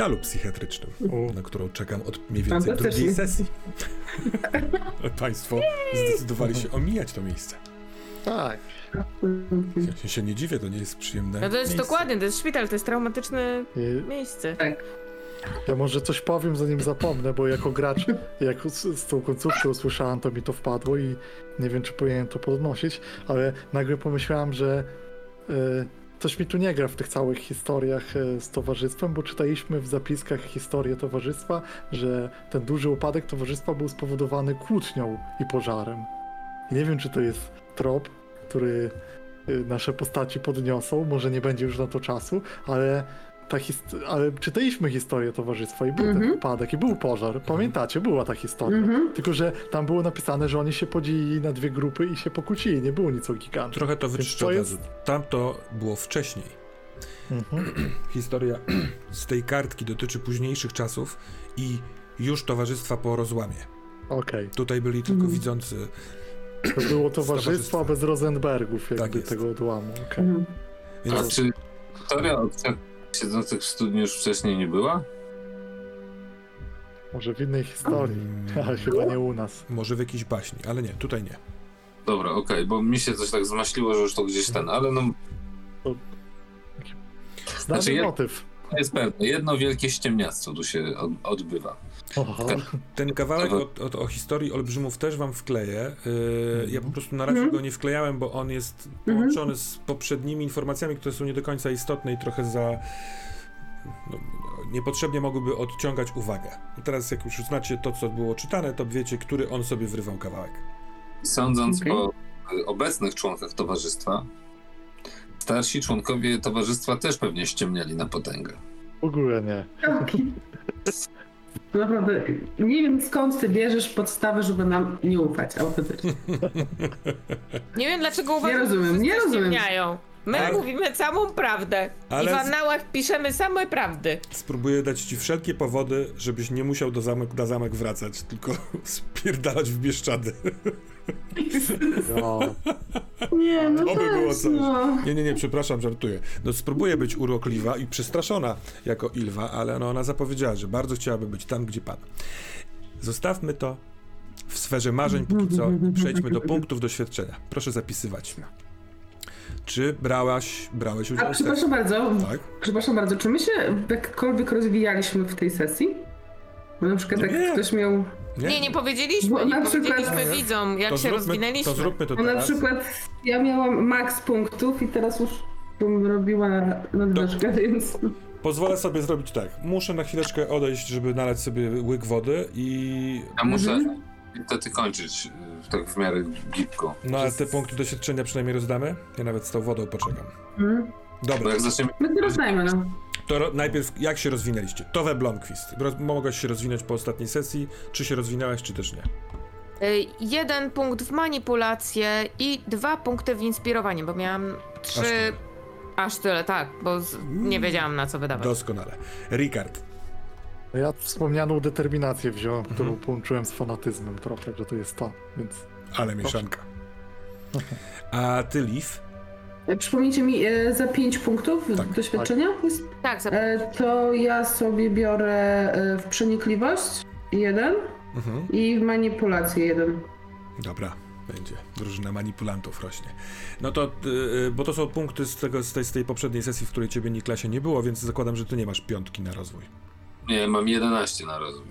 szpitalu psychiatrycznym, U. na którą czekam od mniej więcej drugiej sesji. Państwo zdecydowali się omijać to miejsce. Tak. Ja się, się nie dziwię, to nie jest przyjemne No to jest miejsce. dokładnie, to jest szpital, to jest traumatyczne I miejsce. Tak. ja może coś powiem, zanim zapomnę, bo jako gracz, jak z, z tą końcówkę usłyszałem, to mi to wpadło i nie wiem, czy powinienem to podnosić, ale nagle pomyślałem, że e, coś mi tu nie gra w tych całych historiach e, z towarzystwem, bo czytaliśmy w zapiskach historię towarzystwa, że ten duży upadek towarzystwa był spowodowany kłótnią i pożarem. Nie wiem, czy to jest trop, który y, nasze postaci podniosą, może nie będzie już na to czasu, ale, ta hist- ale czytaliśmy historię towarzystwa i był ten Mhm. upadek i był pożar. Pamiętacie, była ta historia. Mhm. Tylko, że tam było napisane, że oni się podzielili na dwie grupy i się pokłócili, nie było nic o gigancie. Trochę to od jest-. Tam to było wcześniej. Mhm. Historia z tej kartki dotyczy późniejszych czasów i już towarzystwa po rozłamie. Okej, Tutaj byli tylko Mhm. widzący. to było towarzystwo bez Rosenbergów, jakby Tak tego odłamu. okej. Mhm. A Więc czy historia siedzących w studniu już wcześniej nie była? Może w innej historii, Mm. ale chyba nie u nas. może w jakiejś baśni, ale nie, tutaj nie. Dobra, okej, bo mi się coś tak zmaśliło, że już to gdzieś ten, ale no Znany Znaczy, ja- motyw. jest pewne. Jedno wielkie ściemniactwo tu się od, odbywa. Oho. Ten kawałek o, o, o historii olbrzymów też wam wkleję. Yy, ja po prostu na razie Mhm. go nie wklejałem, bo on jest Mhm. połączony z poprzednimi informacjami, które są nie do końca istotne i trochę za. No, niepotrzebnie mogłyby odciągać uwagę. I teraz, jak już znacie to, co było czytane, to wiecie, który on sobie wrywał kawałek. Sądząc Okej. po obecnych członkach towarzystwa, starsi członkowie towarzystwa też pewnie ściemniali na potęgę. W ogóle nie. Naprawdę, nie wiem skąd ty bierzesz podstawę, żeby nam nie ufać autentycznie. Nie wiem dlaczego uważam, rozumiem, że wszyscy nie rozumiem. ściemniają. My Ale- mówimy samą prawdę. Ale- I w annałach piszemy same prawdy. Spróbuję dać ci wszelkie powody, żebyś nie musiał do zamek, na zamek wracać, tylko spierdalać w Bieszczady. No. Nie, no To by było coś. no. Nie, nie, nie, przepraszam, żartuję. No spróbuję być urokliwa i przestraszona jako Ilwa, ale no, ona zapowiedziała, że bardzo chciałaby być tam, gdzie pan. Zostawmy to w sferze marzeń póki co i przejdźmy do punktów doświadczenia. Proszę zapisywać. Czy brałaś, brałeś A udział w sesji? przepraszam bardzo, Tak? przepraszam bardzo, czy my się jakkolwiek rozwijaliśmy w tej sesji? Bo na przykład jak nie. ktoś miał... Nie, nie powiedzieliśmy. Bo Nie na przykład- powiedzieliśmy widzom, jak To się zróbmy, rozwinęliśmy. to zróbmy to Bo na teraz. przykład ja miałam maks punktów i teraz już bym robiła nadwyżkę, więc... Pozwolę sobie zrobić tak. Muszę na chwileczkę odejść, żeby nalać sobie łyk wody i... Ja muszę Mhm. niestety kończyć y, tak w miarę gibko. No ale te punkty doświadczenia przynajmniej rozdamy? Ja nawet z tą wodą poczekam. Mhm. Bo Dobra, jak zaczniemy My to rozdajmy, no. to ro- najpierw jak się rozwinęliście? Tove Blomqvist. Roz- mogłaś się rozwinąć po ostatniej sesji, czy się rozwinęłaś, czy też nie? Y, Jeden punkt w manipulację i dwa punkty w inspirowanie, bo miałam trzy... tyle. Aż tyle, tak, bo z... nie wiedziałam na co wydawać. Doskonale. Ricard. No Ja wspomnianą determinację wziąłem, którą Mhm. połączyłem z fanatyzmem trochę, że to jest to, więc... Ale mieszanka. A ty, Liv? Przypomnijcie mi, e, za 5 punktów Tak. doświadczenia jest? Tak, za... E, to ja sobie biorę e, w przenikliwość jeden Mhm. i w manipulację jeden. Dobra, będzie. Drużyna manipulantów rośnie. No to, yy, bo to są punkty z, tego, z, tej, z tej poprzedniej sesji, w której ciebie, Niklasie, nie było, więc zakładam, że ty nie masz piątki na rozwój. Nie, mam 11 na rozwój.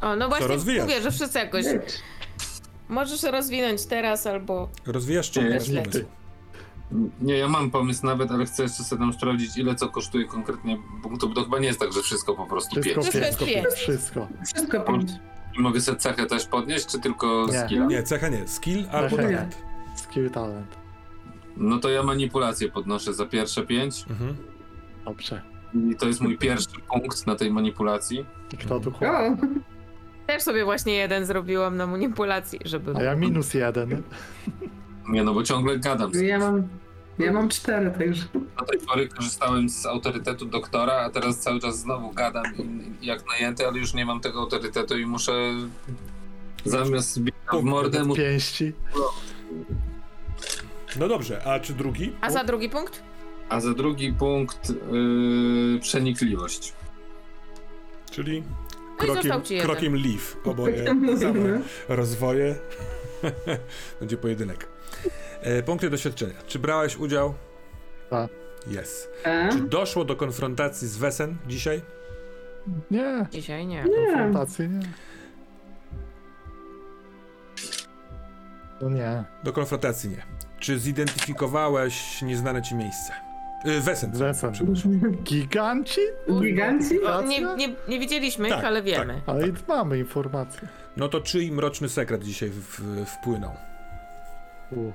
O, no właśnie rozwijasz? mówię, że wszyscy jakoś... Możesz rozwinąć teraz albo... Rozwijasz czy Nie, nie masz nie. pomysłu? Nie, ja mam pomysł nawet, ale chcę jeszcze sobie tam sprawdzić, ile co kosztuje konkretnie punktów, bo to chyba nie jest tak, że wszystko po prostu Wszystko, 5. Wszystko wszystko, jest wszystko. Wszystko pięć. I mogę sobie cechę też podnieść, czy tylko Nie. skilla? Nie, cecha nie. Skill albo Cecha nie. talent. Skill talent. No to ja manipulację podnoszę za pierwsze 5 Mhm. Dobrze. i to jest mój pierwszy punkt na tej manipulacji. I kto dokładnie? O, Też sobie właśnie jeden zrobiłam na manipulacji, żeby... A ja minus jeden. Nie no, bo ciągle gadam. ja mam, ja mam cztery, także. Do tej pory korzystałem z autorytetu doktora, a teraz cały czas znowu gadam i- jak najęty, ale już nie mam tego autorytetu i muszę zamiast bić w mordę, muszę... Pięści. No dobrze, a czy drugi? A za drugi punkt? A za drugi punkt yy, przenikliwość. Czyli krokiem, jeden. krokiem leaf. Oboje same rozwoje. Będzie pojedynek. E, punkty doświadczenia. Czy brałeś udział? Tak. Jest. E? Czy doszło do konfrontacji z Wesen dzisiaj? Nie, Dzisiaj nie. konfrontacji nie. No nie. Do konfrontacji nie. Czy zidentyfikowałeś nieznane ci miejsce? Y, Wesen. Wesen. przepraszam. Giganci? Giganci? Nie, nie, nie widzieliśmy Tak, ich, ale wiemy. Ale i mamy informacje. No to czyj mroczny sekret dzisiaj w, w, wpłynął? U.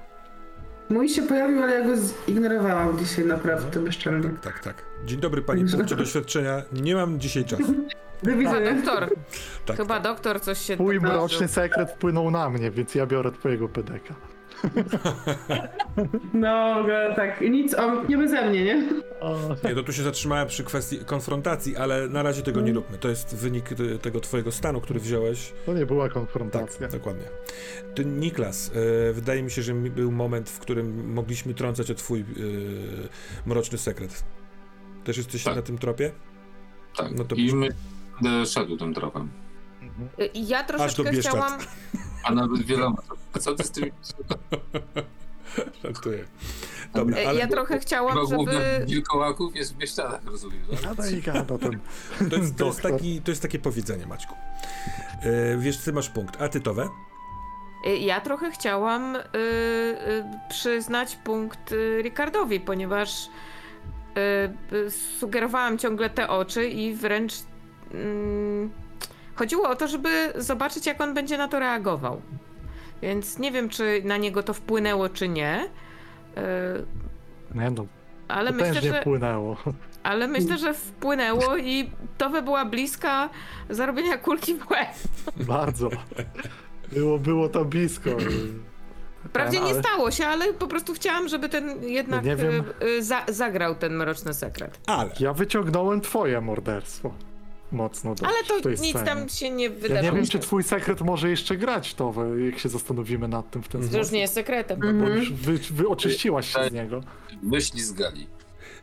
Mój się pojawił, ale ja go zignorowałam dzisiaj naprawdę bezczelnie. Tak, tak. Dzień dobry, panie punkcie doświadczenia. Nie mam dzisiaj czasu. Do widzenia. doktor. Tak, Chyba doktor coś się dopatrzył. mroczny sekret wpłynął na mnie, więc ja biorę twojego pedeka. No, tak, nic o, nie beze mnie, nie? Nie, to tu się zatrzymałem przy kwestii konfrontacji, ale na razie tego nie róbmy. To jest wynik y, tego twojego stanu, który wziąłeś. to nie była Tak, konfrontacja. dokładnie. Ty, Niklas, y, wydaje mi się, że mi- był moment, w którym mogliśmy trącać o twój y, mroczny sekret. Też jesteś Tak. na tym tropie? Tak. No to- I my będę szedł tym tropem. Mhm. Y, Ja troszeczkę chciałam... A nawet wieloma. A co ty z tymi... Żartuję. Dobra, y, ale Ja trochę chciałam, Chyba żeby... wilkołaków jest w Bieszczadach, rozumiem. tak? Gada i gada ten to jest, to, jest doktor. taki, to jest takie powiedzenie, Maćku. Y, wiesz, ty masz punkt. A tytowe? Y, Ja trochę chciałam y, y, przyznać punkt y, Ricardowi, ponieważ y, y, sugerowałam ciągle te oczy i wręcz mm, chodziło o to, żeby zobaczyć, jak on będzie na to reagował. Więc nie wiem, czy na niego to wpłynęło, czy nie. Nie no, ale myślę, że, wpłynęło. ale myślę, że wpłynęło i to by była bliska zarobienia kulki w łeb. Bardzo. Było, było to blisko. Wprawdzie nie ale- stało się, ale po prostu chciałam, żeby ten jednak Nie wiem. y, za, zagrał ten mroczny sekret. Ale Ja wyciągnąłem twoje morderstwo. Mocno dość Ale w to tej nic scenie. tam się nie Ja wydarzyło. nie wiem, czy twój sekret może jeszcze grać to, jak się zastanowimy nad tym w ten To sposób. już nie jest sekretem. Bo Mhm. już wy, wy oczyściłaś się z niego. Wyślizgali.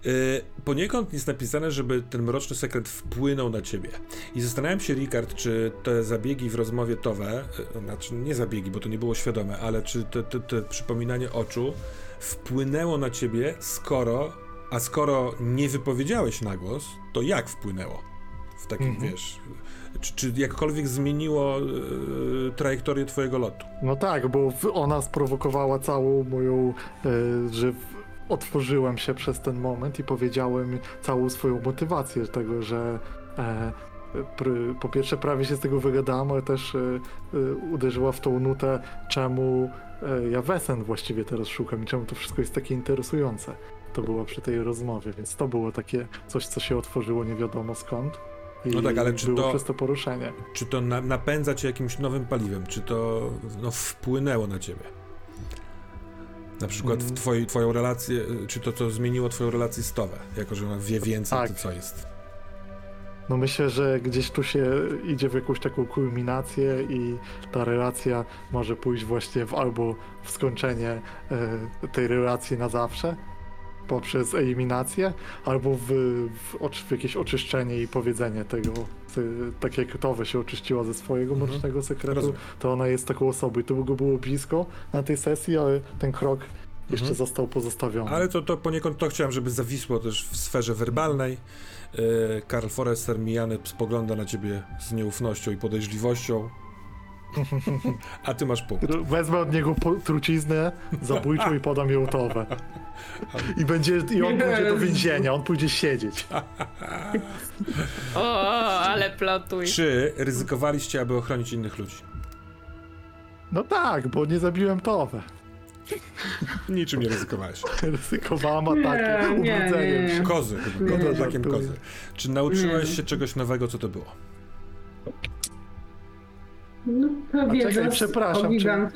y, poniekąd jest napisane, żeby ten mroczny sekret wpłynął na ciebie. I zastanawiam się, Rikard, czy te zabiegi w rozmowie towe, y, znaczy nie zabiegi, bo to nie było świadome, ale czy te, te, te przypominanie oczu wpłynęło na ciebie, skoro, a skoro nie wypowiedziałeś na głos, to jak wpłynęło? W takim, Mhm. wiesz, czy, czy jakkolwiek zmieniło y, trajektorię twojego lotu? No tak, bo ona sprowokowała całą moją, e, że otworzyłem się przez ten moment i powiedziałem całą swoją motywację tego, że e, po pierwsze prawie się z tego wygadałem, ale też uderzyła w tą nutę, czemu ja Wesen właściwie teraz szukam i czemu to wszystko jest takie interesujące. To było przy tej rozmowie, więc to było takie coś, co się otworzyło nie wiadomo skąd. No tak, ale czy to- przez to poruszenie. Czy to na, napędza cię jakimś nowym paliwem? Czy to no, wpłynęło na ciebie? Na przykład w Mm. twoi, twoją relację, y, czy to co zmieniło twoją relację z Towę? Jako, że ona wie więcej, Tak. to co jest. No myślę, że gdzieś tu się idzie w jakąś taką kulminację i ta relacja może pójść właśnie w albo w skończenie e, tej relacji na zawsze poprzez eliminację, albo w, w, w jakieś oczyszczenie i powiedzenie tego, tak jak Towe się oczyściła ze swojego Mhm. mrocznego sekretu, Rozumiem. to ona jest taką osobą i to go było blisko na tej sesji, ale ten krok jeszcze Mhm. został pozostawiony. Ale to, to poniekąd to chciałem, żeby zawisło też w sferze werbalnej. Y, Karl Forrester mijany spogląda na ciebie z nieufnością i podejrzliwością. A ty masz punkt. Wezmę od niego truciznę zabójczą i podam ją Towę. I, będzie, I on pójdzie do więzienia, on pójdzie siedzieć. O, ale plotuj. Czy ryzykowaliście, aby ochronić innych ludzi? No tak, bo nie zabiłem Towę. Niczym nie ryzykowałeś. Ryzykowałam atakiem, nie, ubrudzeniem nie, się. Kozy chyba, Nie, atakiem żartuję. kozy. Czy nauczyłeś Nie. się czegoś nowego, co to było? No, to A wiedza czekaj, przepraszam, czy-.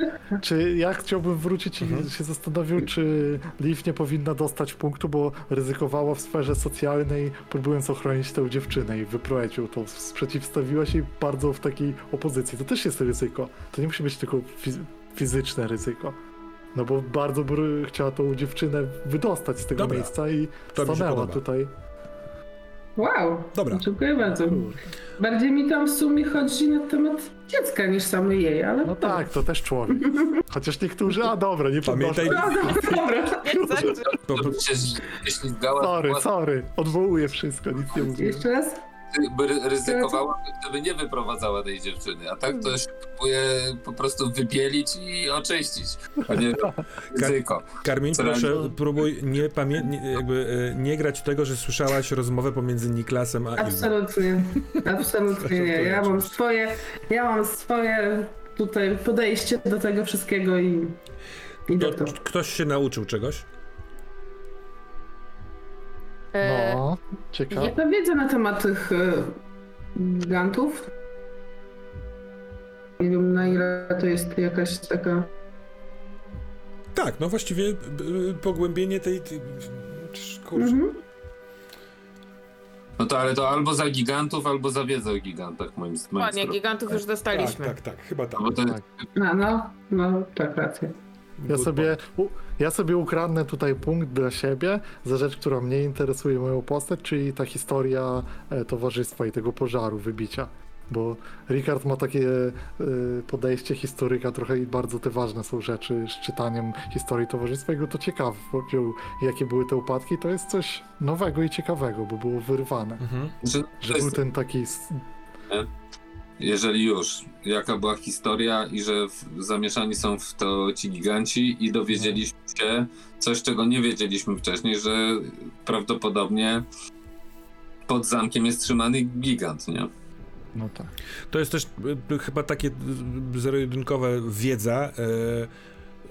Czy ja chciałbym wrócić i Mhm. się zastanowił, czy Liv nie powinna dostać punktu, bo ryzykowała w sferze socjalnej, próbując ochronić tę dziewczynę i wyprowadzić ją to. Sprzeciwstawiła się bardzo w takiej opozycji. To też jest ryzyko. To nie musi być tylko fiz- fizyczne ryzyko. No bo bardzo by chciała tą dziewczynę wydostać z tego Dobra. miejsca i stanęła tutaj. Wow. Dobra. Dziękuję bardzo. Bardziej mi tam w sumie chodzi na temat dziecka niż samej jej, ale... No tak, to też człowiek. Chociaż niektórzy, a dobra, nie Pamiętaj, podnoszę. No, dobra. zgała, Sorry, sorry, odwołuję wszystko, nic nie mówię. Jeszcze raz? By ry- ryzykowała, gdyby nie wyprowadzała tej dziewczyny, a tak to się próbuje po prostu wypielić i oczyścić, a nie ryzyko. Karmin, proszę, próbuj nie, pamię- nie, jakby, e, nie grać tego, że słyszałaś rozmowę pomiędzy Niklasem a. Absolutnie. Absolutnie nie. Ja mam swoje, ja mam swoje tutaj podejście do tego wszystkiego i w To, to. ktoś się nauczył czegoś? E, No, ciekawe. Jaka wiedza na temat tych e, gigantów? Nie wiem na ile to jest jakaś taka... Tak, no właściwie b- b- pogłębienie tej... tej kurczę. Mhm. No to ale to albo za gigantów, albo za wiedzę o gigantach moim moim Ładnie, gigantów już Tak, dostaliśmy. tak, tak, chyba tak. No bo to Tak. A, no, no, tak, rację. Ja sobie, u, ja sobie ukradnę tutaj punkt dla siebie za rzecz, która mnie interesuje, moją postać, czyli ta historia e, towarzystwa i tego pożaru, wybicia. Bo Ricard ma takie e, podejście historyka, trochę i bardzo te ważne są rzeczy z czytaniem historii towarzystwa. Jego to ciekawią, jakie były te upadki. To jest coś nowego i ciekawego, bo było wyrwane. Mhm. że, Że był ten taki s- jeżeli już, jaka była historia i że w, zamieszani są w to ci giganci i dowiedzieliśmy się coś, czego nie wiedzieliśmy wcześniej, że prawdopodobnie pod zamkiem jest trzymany gigant, nie? No tak. To jest też y, y, chyba takie y, zero-jedynkowe wiedza.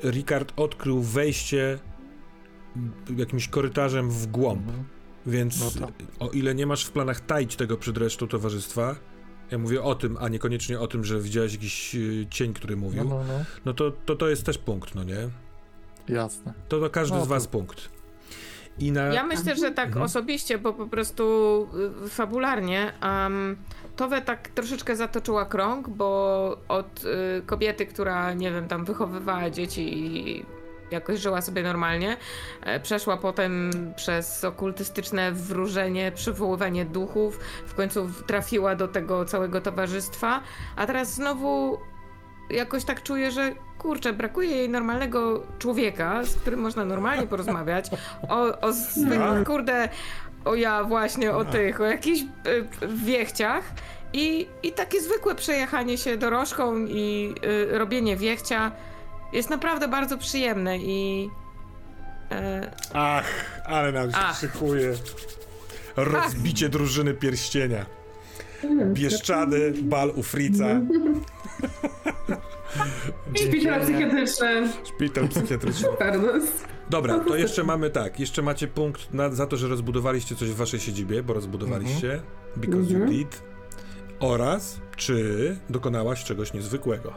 E, Ricard odkrył wejście y, jakimś korytarzem w głąb, Mhm. więc No tak. o ile nie masz w planach taić tego przed resztą towarzystwa, ja mówię o tym, a niekoniecznie o tym, że widziałeś jakiś y, cień, który No, mówił, no, no. no to, to to jest też punkt, no nie? Jasne. To, to każdy No z to- was punkt. I na... Ja myślę, że tak Mhm. osobiście, bo po prostu y, fabularnie um, Towe tak troszeczkę zatoczyła krąg, bo od y, kobiety, która, nie wiem, tam wychowywała dzieci i jakoś żyła sobie normalnie, e, przeszła potem przez okultystyczne wróżenie, przywoływanie duchów, w końcu trafiła do tego całego towarzystwa, a teraz znowu jakoś tak czuję, że kurczę, brakuje jej normalnego człowieka, z którym można normalnie porozmawiać. O, o zwykłych, kurde, o ja właśnie, o tych, o jakichś y, wiechciach. I, i takie zwykłe przejechanie się dorożką i y, robienie wiechcia jest naprawdę bardzo przyjemne i e, Ach, ale nam się Ach. szykuje. Rozbicie drużyny pierścienia. Bieszczady, bal u Frica, Szpital psychiatryczny. szpital psychiatryczny. Dobra, to jeszcze mamy tak. Jeszcze macie punkt na, za to, że rozbudowaliście coś w waszej siedzibie, bo rozbudowaliście. Because you Mhm. did. Oraz czy dokonałaś czegoś niezwykłego.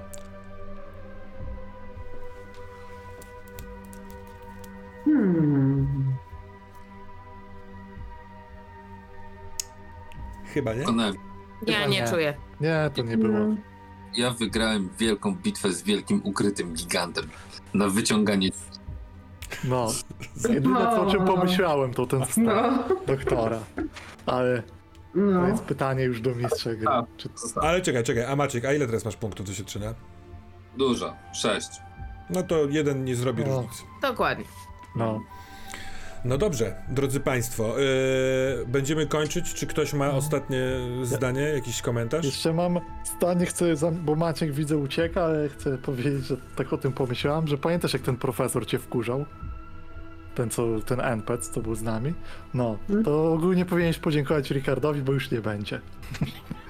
Chyba nie? Konami. nie, Chyba nie nie. czuję. Nie, to nie było. No. Ja wygrałem wielką bitwę z wielkim ukrytym gigantem na wyciąganie. No. Jedyne co, o czym pomyślałem, to ten wstęp No, doktora. Ale to no. jest pytanie już do mistrza gry. A. Czy... Ale czekaj, czekaj, a Maciek, a ile teraz masz punktów do Sietrzyna? Dużo, sześć. No to jeden nie zrobi No. różnicy. Dokładnie. No. No dobrze, drodzy Państwo, yy, będziemy kończyć. Czy ktoś ma ostatnie zdanie, jakiś komentarz? Jeszcze mam zdanie, chcę, bo Maciek widzę ucieka, ale chcę powiedzieć, że tak o tym pomyślałem, że pamiętasz jak ten profesor cię wkurzał? Ten co, ten NPC, co był z nami? No, to ogólnie powinieneś podziękować Ricardowi, bo już nie będzie.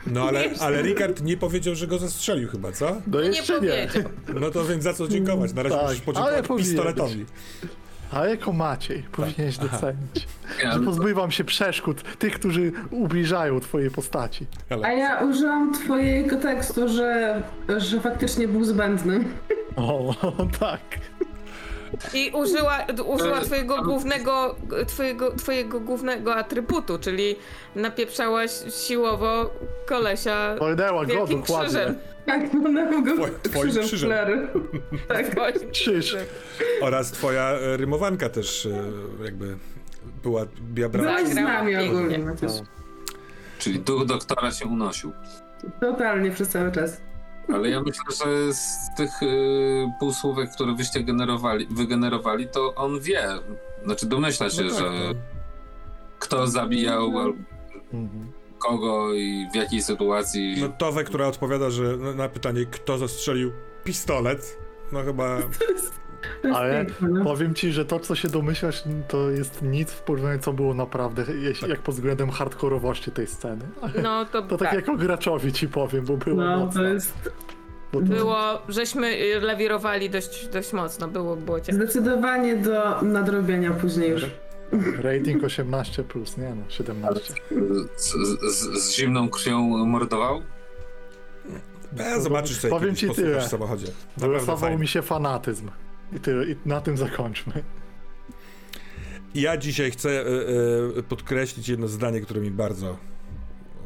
No ale, ale Ricard nie powiedział, że go zastrzelił chyba, co? No Nie jeszcze nie. powiedział. No to więc za co dziękować? Na razie Tak, musisz podziękować pistoletowi. A jako Maciej powinieneś docenić, Ja, że pozbywam się przeszkód tych, którzy ubliżają twojej postaci. A ja użyłam twojego tekstu, że, że faktycznie był zbędny. O, tak. I użyła, użyła E, twojego głównego, twojego, twojego głównego atrybutu, czyli napieprzałaś siłowo kolesia Olnęła go wielkim dokładnie. krzyżem. Tak, na go Twoim- twoim krzyżem krzyżem. flery. Tak. Twoim Krzyż. oraz twoja e, rymowanka też e, jakby była... Brała, Byłaś z nami Pięknie. ogólnie, Maciuś. Czyli duch doktora się unosił. Totalnie przez cały czas. Ale ja myślę, że z tych y, półsłówek, które wyście generowali, wygenerowali, to on wie. Znaczy domyśla się, No tak, że no. kto zabijał albo Mhm. kogo i w jakiej sytuacji. No Towe, która odpowiada, że na- na pytanie, kto zastrzelił pistolet, no chyba... To jest Ale piękne, no. Powiem ci, że to, co się domyślasz, to jest nic w porównaniu, co było naprawdę, jeśli, jak pod względem hardkorowości tej sceny. No to, To tak, tak. jako graczowi ci powiem, bo było No, mocno. to jest Bo to, Było, żeśmy y, lewirowali dość, dość mocno, było, było ciekawe. zdecydowanie do nadrobienia później już. Rating 18+, plus, nie no, 17. Z, z, z zimną krwią mordował? E, zobaczysz sobie Powiem ci tyle. w samochodzie. Wylosował mi się fanatyzm. I, tyle, I na tym zakończmy. Ja dzisiaj chcę e, e, podkreślić jedno zdanie, które mi bardzo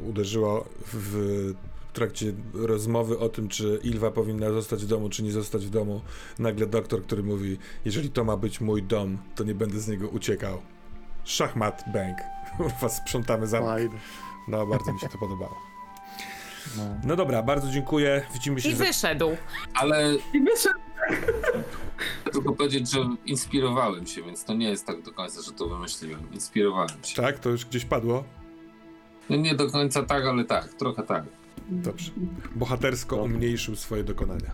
uderzyło w trakcie rozmowy o tym, czy Ilwa powinna zostać w domu, czy nie zostać w domu. Nagle doktor, który mówi, jeżeli to ma być mój dom, to nie będę z niego uciekał. Szachmat, bank. Kurwa, sprzątamy za... No, bardzo mi się to podobało. No. No dobra, bardzo dziękuję. Widzimy się I za... wyszedł. Ale I chcę tylko powiedzieć, że inspirowałem się, więc to nie jest tak do końca, że to wymyśliłem. Inspirowałem się. Tak, to już gdzieś padło? No nie do końca tak, ale tak, trochę tak. Dobrze. Bohatersko umniejszył swoje dokonania.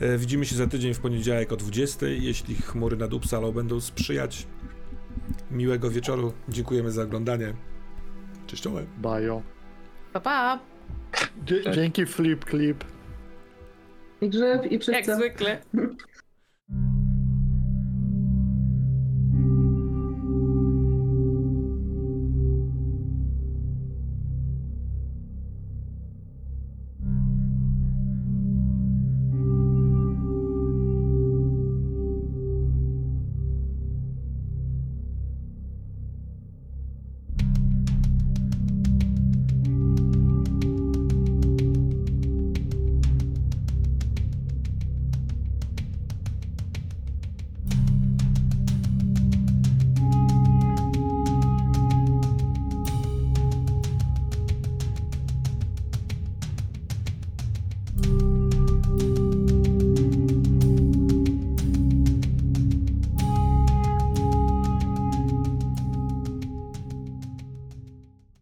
E, Widzimy się za tydzień w poniedziałek o 20. Jeśli chmury nad Uppsalą będą sprzyjać. Miłego wieczoru. Dziękujemy za oglądanie. Cześć, czołem. Bajo. Pa, pa. Dzięki Flip Clip. I grzyb, i Jak pszczyca. zwykle.